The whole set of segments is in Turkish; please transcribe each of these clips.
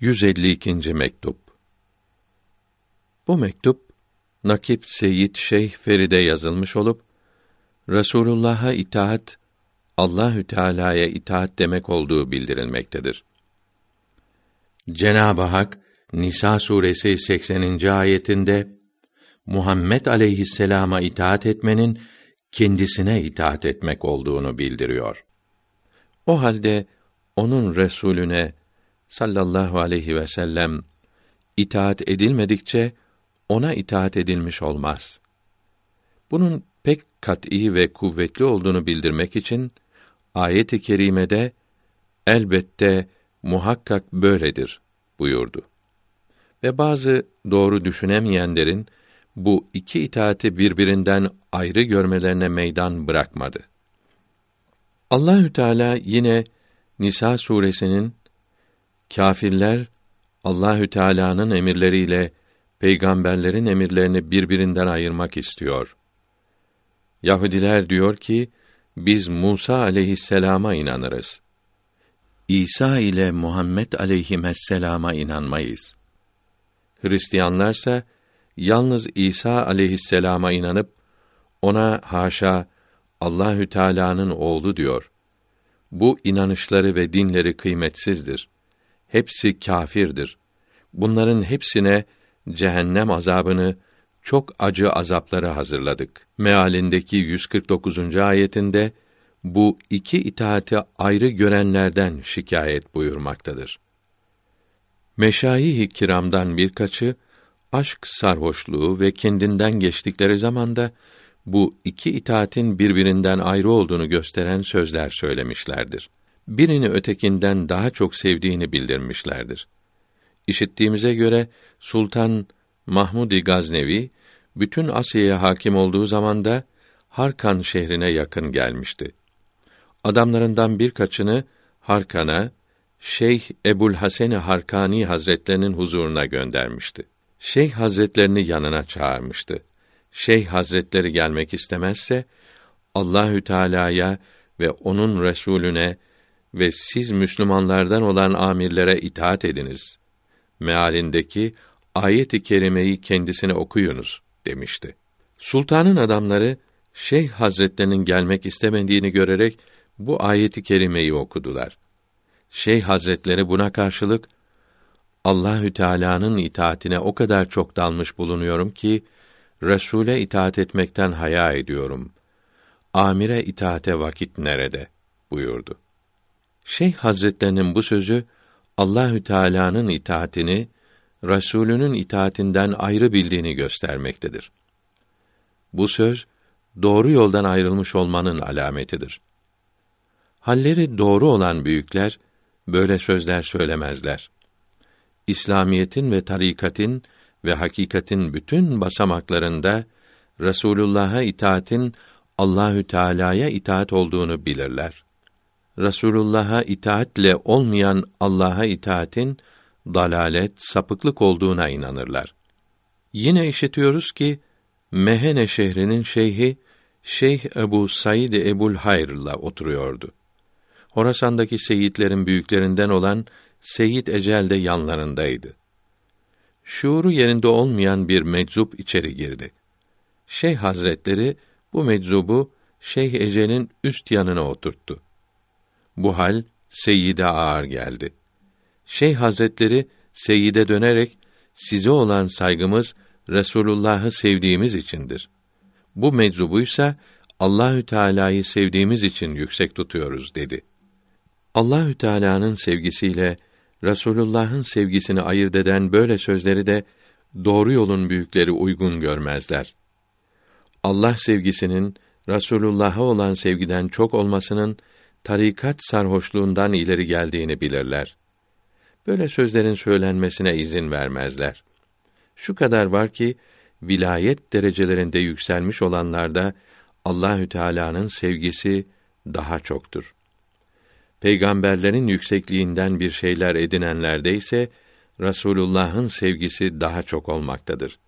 152. mektup. Bu mektup Nakip Seyyid Şeyh Feride yazılmış olup Resulullah'a itaat Allahü Teala'ya itaat demek olduğu bildirilmektedir. Cenab-ı Hak Nisa suresi 80. ayetinde Muhammed aleyhisselama itaat etmenin kendisine itaat etmek olduğunu bildiriyor. O halde onun Resulüne sallallahu aleyhi ve sellem itaat edilmedikçe ona itaat edilmiş olmaz. Bunun pek kat'î ve kuvvetli olduğunu bildirmek için ayet-i kerimede elbette muhakkak böyledir buyurdu. Ve bazı doğru düşünemeyenlerin bu iki itaati birbirinden ayrı görmelerine meydan bırakmadı. Allahü Teala yine Nisa suresinin Kâfirler Allahü Teala'nın emirleriyle peygamberlerin emirlerini birbirinden ayırmak istiyor. Yahudiler diyor ki biz Musa aleyhisselama inanırız. İsa ile Muhammed aleyhisselama inanmayız. Hristiyanlarsa yalnız İsa aleyhisselama inanıp ona haşa Allahü Teala'nın oğlu diyor. Bu inanışları ve dinleri kıymetsizdir hepsi kâfirdir. Bunların hepsine cehennem azabını çok acı azapları hazırladık. Mealindeki 149. ayetinde bu iki itaati ayrı görenlerden şikayet buyurmaktadır. Meşayih-i kiramdan birkaçı aşk sarhoşluğu ve kendinden geçtikleri zamanda bu iki itaatin birbirinden ayrı olduğunu gösteren sözler söylemişlerdir birini ötekinden daha çok sevdiğini bildirmişlerdir. İşittiğimize göre Sultan Mahmud-i Gaznevi bütün Asya'ya hakim olduğu zamanda Harkan şehrine yakın gelmişti. Adamlarından birkaçını Harkan'a Şeyh Ebul Hasan Harkani Hazretlerinin huzuruna göndermişti. Şeyh Hazretlerini yanına çağırmıştı. Şeyh Hazretleri gelmek istemezse Allahü Teala'ya ve onun Resulüne ve siz Müslümanlardan olan amirlere itaat ediniz. Mealindeki ayet-i kerimeyi kendisine okuyunuz demişti. Sultanın adamları Şeyh Hazretlerinin gelmek istemediğini görerek bu ayeti kerimeyi okudular. Şeyh Hazretleri buna karşılık Allahü Teala'nın itaatine o kadar çok dalmış bulunuyorum ki Resule itaat etmekten haya ediyorum. Amire itaate vakit nerede? buyurdu. Şeyh Hazretlerinin bu sözü Allahü Teala'nın itaatini Resulünün itaatinden ayrı bildiğini göstermektedir. Bu söz doğru yoldan ayrılmış olmanın alametidir. Halleri doğru olan büyükler böyle sözler söylemezler. İslamiyetin ve tarikatin ve hakikatin bütün basamaklarında Resulullah'a itaatin Allahü Teala'ya itaat olduğunu bilirler. Resulullah'a itaatle olmayan Allah'a itaatin dalalet, sapıklık olduğuna inanırlar. Yine işitiyoruz ki Mehene şehrinin şeyhi Şeyh Ebu Said Ebul Hayr'la oturuyordu. Horasan'daki seyitlerin büyüklerinden olan Seyit Ecel de yanlarındaydı. Şuuru yerinde olmayan bir meczup içeri girdi. Şeyh Hazretleri bu meczubu Şeyh Ecel'in üst yanına oturttu. Bu hal Seyyid'e ağır geldi. Şeyh Hazretleri Seyyid'e dönerek size olan saygımız Resulullah'ı sevdiğimiz içindir. Bu meczubuysa Allahü Teala'yı sevdiğimiz için yüksek tutuyoruz dedi. Allahü Teala'nın sevgisiyle Resulullah'ın sevgisini ayırt eden böyle sözleri de doğru yolun büyükleri uygun görmezler. Allah sevgisinin Resulullah'a olan sevgiden çok olmasının tarikat sarhoşluğundan ileri geldiğini bilirler. Böyle sözlerin söylenmesine izin vermezler. Şu kadar var ki vilayet derecelerinde yükselmiş olanlarda Allahü Teala'nın sevgisi daha çoktur. Peygamberlerin yüksekliğinden bir şeyler edinenlerde ise Rasulullah'ın sevgisi daha çok olmaktadır.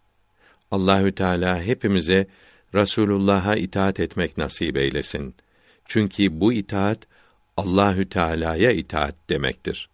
Allahü Teala hepimize Rasulullah'a itaat etmek nasip eylesin. Çünkü bu itaat Allahü Teala'ya itaat demektir.